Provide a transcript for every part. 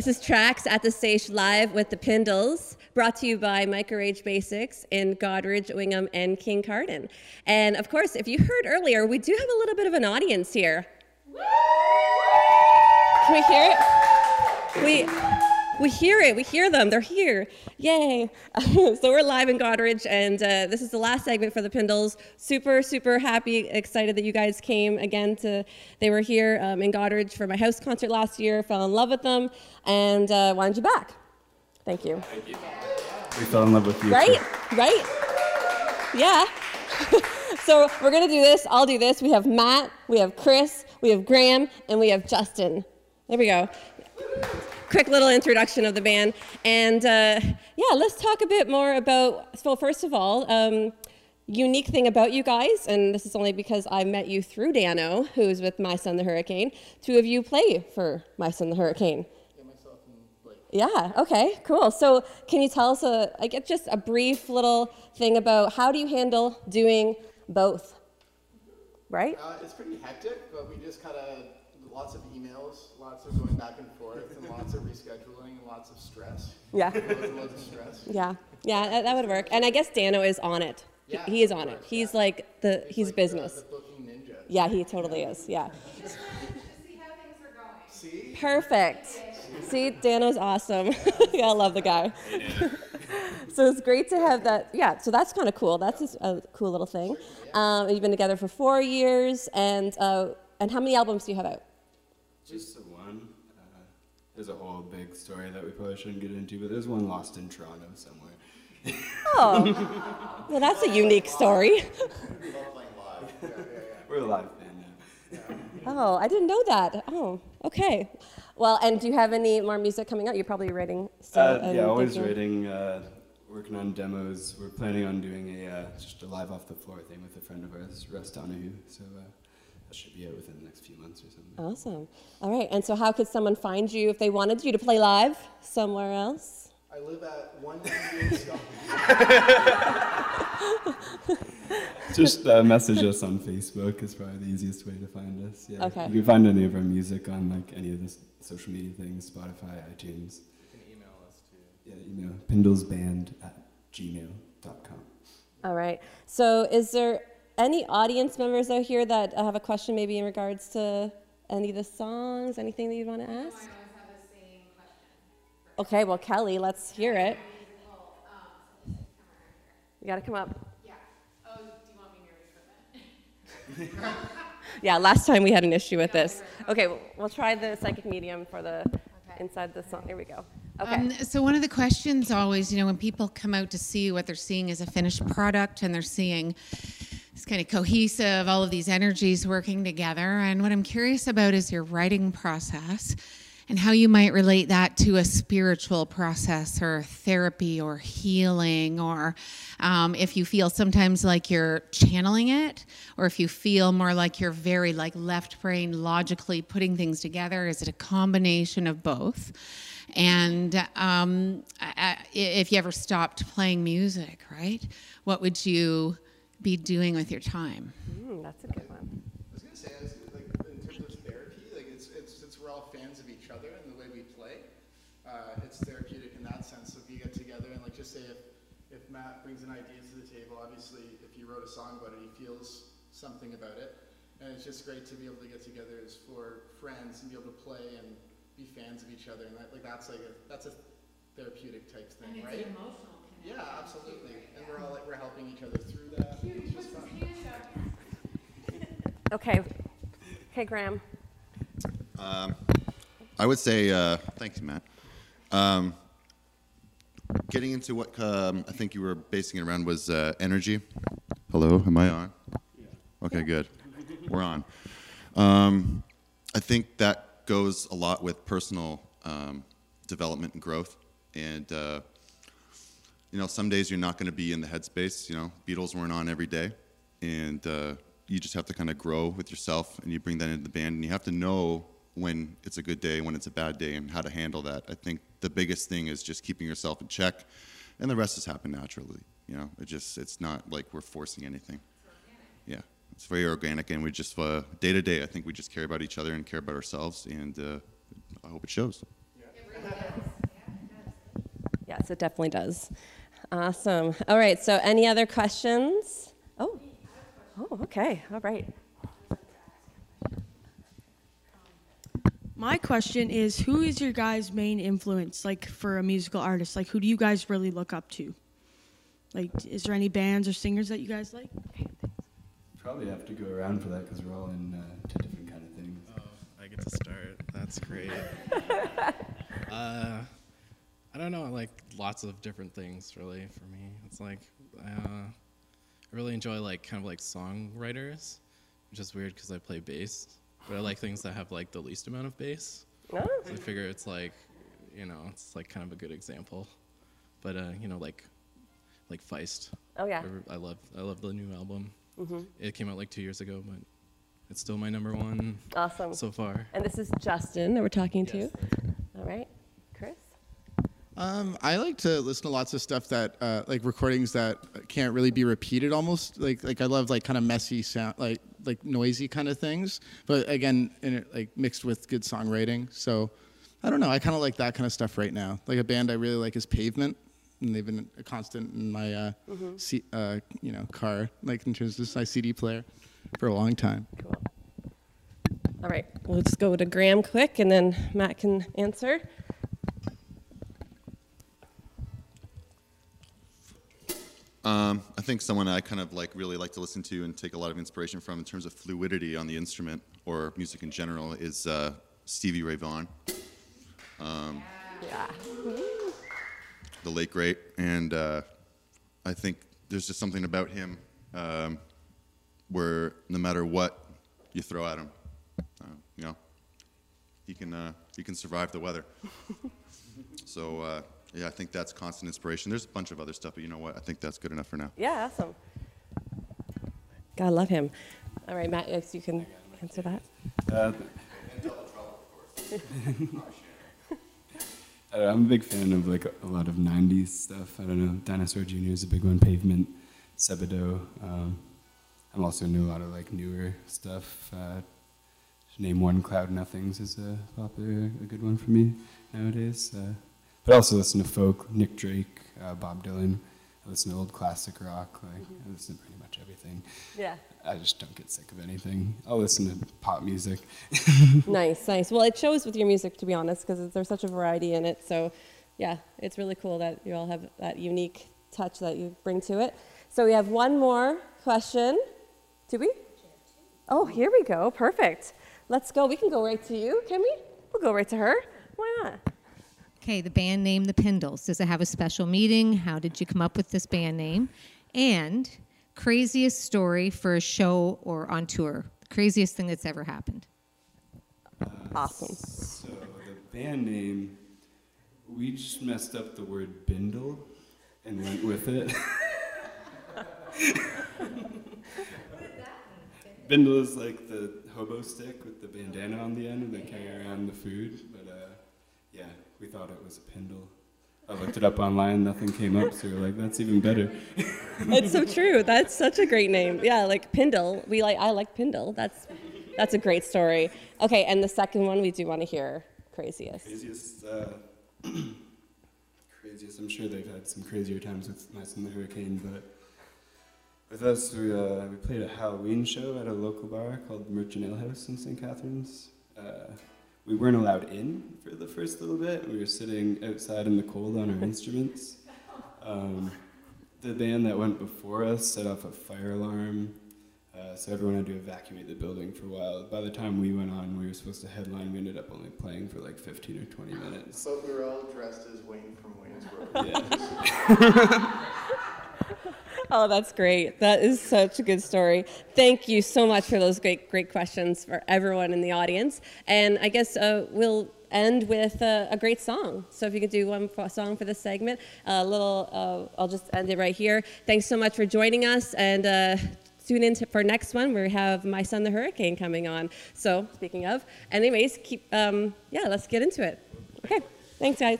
This is Tracks at the Staysh live with the Pindles, brought to you by Micro Age Basics in Goderich, Wingham, and Kincardine. And of course, if you heard earlier, we do have a little bit of an audience here. Can we hear it? We. We hear it. We hear them. They're here. Yay. so we're live in Goderich, and uh, this is the last segment for the Pindles. Super, super happy, excited that you guys came again to, they were here um, in Goderich for my house concert last year, fell in love with them, and uh, wanted you back. Thank you. Thank you. We fell in love with you. Right? Too. Right? Yeah. so we're going to do this. I'll do this. We have Matt, we have Chris, we have Graham, and we have Justin. There we go quick little introduction of the band. And uh, yeah, let's talk a bit more about, well, first of all, um, unique thing about you guys, and this is only because I met you through Dano, who's with My Son the Hurricane. Two of you play for My Son the Hurricane. Yeah, okay, cool. So can you tell us, a, I get just a brief little thing about how do you handle doing both? Right? Uh, it's pretty hectic, but we just kind of lots of emails, lots of going back and forth, and lots of rescheduling, and lots of stress. Yeah. Loads, loads of stress. Yeah, yeah, that, that would work. And I guess Dano is on it. He- Yeah, he is of on it. He's yeah. like the he's like business. The, the booking ninja. Yeah, he totally is. Yeah. See? Perfect. See, Dano's awesome. yeah, I love the guy. so it's great to have that. Yeah, so that's kind of cool. That's a, a cool little thing. Um, you've been together for four years, and uh, and how many albums do you have out? Just the one. Uh, there's a whole big story that we probably shouldn't get into, but there's one lost in Toronto somewhere. Oh, well, that's a unique story. We're a live band now. Oh, I didn't know that. Oh, okay. Well, and do you have any more music coming out? You're probably writing still. Uh, and yeah, always thinking- writing, uh, working on demos. We're planning on doing a uh, just a live off the floor thing with a friend of ours, Russ Donahue. So uh, that should be out within the next few months or something. Awesome. All right. And so, how could someone find you if they wanted you to play live somewhere else? I live at 198 Just uh, message us on Facebook is probably the easiest way to find us. Yeah. Okay. You can find any of our music on like any of the social media things, Spotify, iTunes. You can email us too. Yeah, email pindlesband at gmail.com. All right. So, is there any audience members out here that have a question, maybe in regards to any of the songs? Anything that you'd want to ask? Okay. Well, Kelly, let's hear it. You got to come up. Yeah. Oh, do you want me near the equipment? Yeah. Last time we had an issue with this. Okay. We'll, we'll try the psychic medium for the inside the song. Here we go. Okay. Um, so one of the questions always, you know, when people come out to see what they're seeing is a finished product and they're seeing it's kind of cohesive, all of these energies working together. And what I'm curious about is your writing process and how you might relate that to a spiritual process or therapy or healing or um, if you feel sometimes like you're channeling it or if you feel more like you're very like left brain logically putting things together is it a combination of both and um, I- I- if you ever stopped playing music right what would you be doing with your time Mm, that's a good one. I was gonna say, as, like in terms of therapy, like it's it's since we're all fans of each other and the way we play, uh, it's therapeutic in that sense. So if you get together and like just say if if Matt brings an idea to the table, obviously if he wrote a song about it, he feels something about it, and it's just great to be able to get together as four friends and be able to play and be fans of each other, and that, like that's like a that's a therapeutic type thing, right? emotional Yeah, absolutely. And we're all like we're helping each other through that. It's just fun. Okay. Okay, Graham. I would say, uh, thanks, Matt. Um, getting into what um, I think you were basing it around was uh, energy. Hello, am I on? Yeah. Okay, good. We're on. Um, I think that goes a lot with personal um, development and growth. And, uh, you know, some days you're not going to be in the headspace. You know, Beatles weren't on every day. And uh, you just have to kind of grow with yourself and you bring that into the band. And you have to know when it's a good day, when it's a bad day, and how to handle that. I think the biggest thing is just keeping yourself in check. And the rest has happened naturally. You know, it just, it's not like we're forcing anything. Yeah, it's very organic, and we just uh, day to day. I think we just care about each other and care about ourselves, and uh, I hope it shows. Yeah. Yes, it definitely does. Awesome. All right, so any other questions? Oh, oh, okay, all right. My question is who is your guys' main influence like for a musical artist? Like who do you guys really look up to? Like is there any bands or singers that you guys like? Probably have to go around for that because we're all in uh, two different kind of things. Oh, I get to start. That's great. uh, I don't know. Like lots of different things, really. For me, it's like uh, I really enjoy like kind of like songwriters, which is weird because I play bass, but I like things that have like the least amount of bass. Oh, So I figure it's like, you know, it's like kind of a good example. But uh, you know, like like Feist. oh yeah. I love I love the new album. Mhm. It came out like two years ago, but it's still my number one Awesome. so far. And this is Justin that we're talking Yes. to. All right? Um, I like to listen to lots of stuff that, uh, like recordings that can't really be repeated. Almost like like I love like kind of messy sound, like like noisy kind of things. But again, in it, like mixed with good songwriting. So I don't know. I kind of like that kind of stuff right now. Like a band I really like is Pavement, and they've been a constant in my uh, C- uh, you know car, like in terms of my CD player, for a long time. Cool. All right, we'll just go to Graham quick and then Matt can answer. Um, I think someone I kind of like really like to listen to and take a lot of inspiration from in terms of fluidity on the instrument or music in general is uh, Stevie Ray Vaughan, Yeah. the late great, and uh, I think there's just something about him um, where no matter what you throw at him, uh, you know, he can uh, he can survive the weather. so uh, yeah, I think that's constant inspiration. There's a bunch of other stuff, but you know what? I think that's good enough for now. Yeah, awesome. Gotta love him. All right, Matt, if you can answer that. Uh, know, I'm a big fan of like a lot of '90s stuff. I don't know, Dinosaur Jr. is a big one. Pavement, Sebadoh. Um, I'm also into a lot of like newer stuff. Uh, name one, Cloud Nothings is a popular, a good one for me nowadays. Uh, but I also listen to folk, Nick Drake, uh, Bob Dylan. I listen to old classic rock. Like I listen to pretty much everything. Yeah. I just don't get sick of anything. I'll listen to pop music. nice, nice. Well, it shows with your music, to be honest, because there's such a variety in it. So, yeah, it's really cool that you all have that unique touch that you bring to it. So we have one more question. Do we? Oh, here we go. Perfect. Let's go. We can go right to you, can we? We'll go right to her. Why not? Okay, the band name, the Pindles. Does it have a special meeting? How did you come up with this band name? And craziest story for a show or on tour? Craziest thing that's ever happened. Awesome. So the band name, we just messed up the word bindle and went with it. bindle is like the hobo stick with the bandana on the end and they carry around the food. We thought it was a pindle. I looked it up online, nothing came up, so we are like, that's even better. it's so true. That's such a great name. Yeah, like Pindle. We like. I like Pindle. That's that's a great story. Okay, and the second one we do want to hear craziest. Craziest, uh, craziest. I'm sure they've had some crazier times with My Son the Hurricane, but with us, we, uh, we played a Halloween show at a local bar called Merchant Ale House in St. Catharines. Uh, we weren't allowed in for the first little bit. We were sitting outside in the cold on our instruments. Um, the band that went before us set off a fire alarm, uh, so everyone had to evacuate the building for a while. By the time we went on, we were supposed to headline. We ended up only playing for like 15 or 20 minutes. But we were all dressed as Wayne from Wayne's World. Yeah. Oh, that's great. That is such a good story. Thank you so much for those great, great questions for everyone in the audience. And I guess uh, we'll end with uh, a great song. So if you could do one song for this segment, a little, uh, I'll just end it right here. Thanks so much for joining us, and uh, tune in for next one. We have My Son the Hurricane coming on. So speaking of, anyways, keep, um, yeah, let's get into it. Okay, thanks, guys.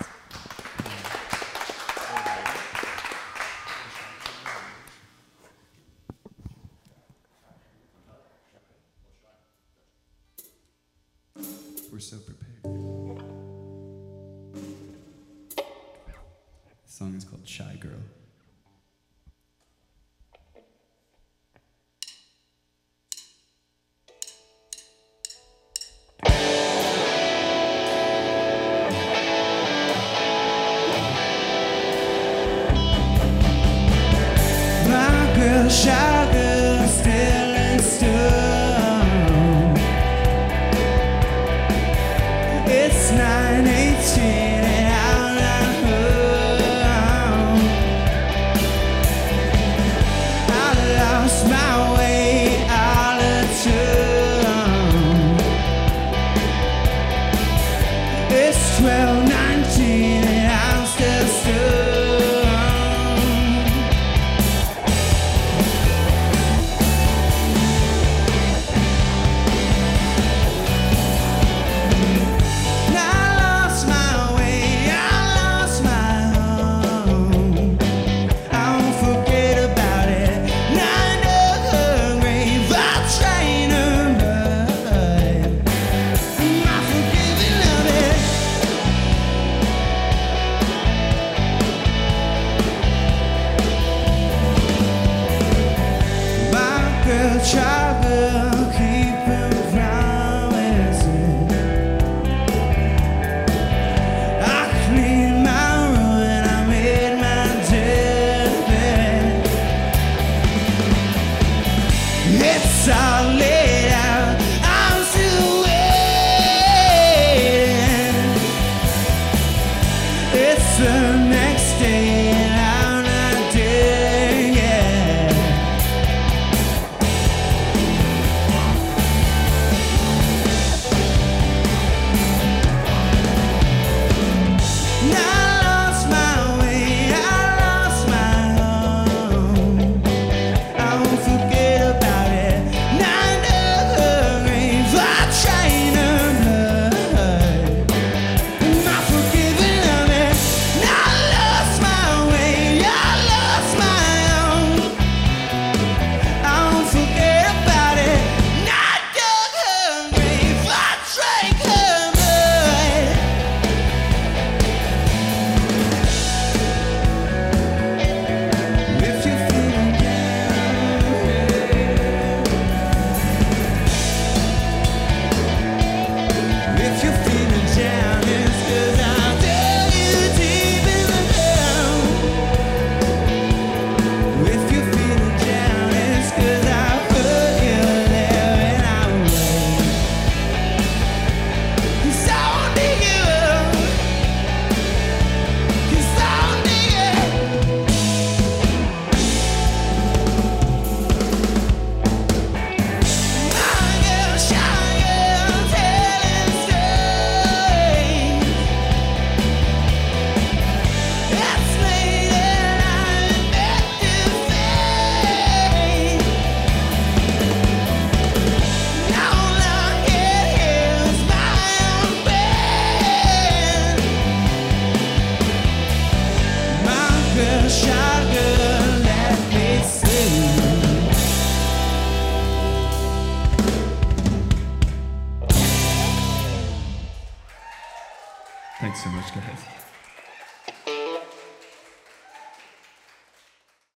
we're so prepared. The song is called Shy Girl. My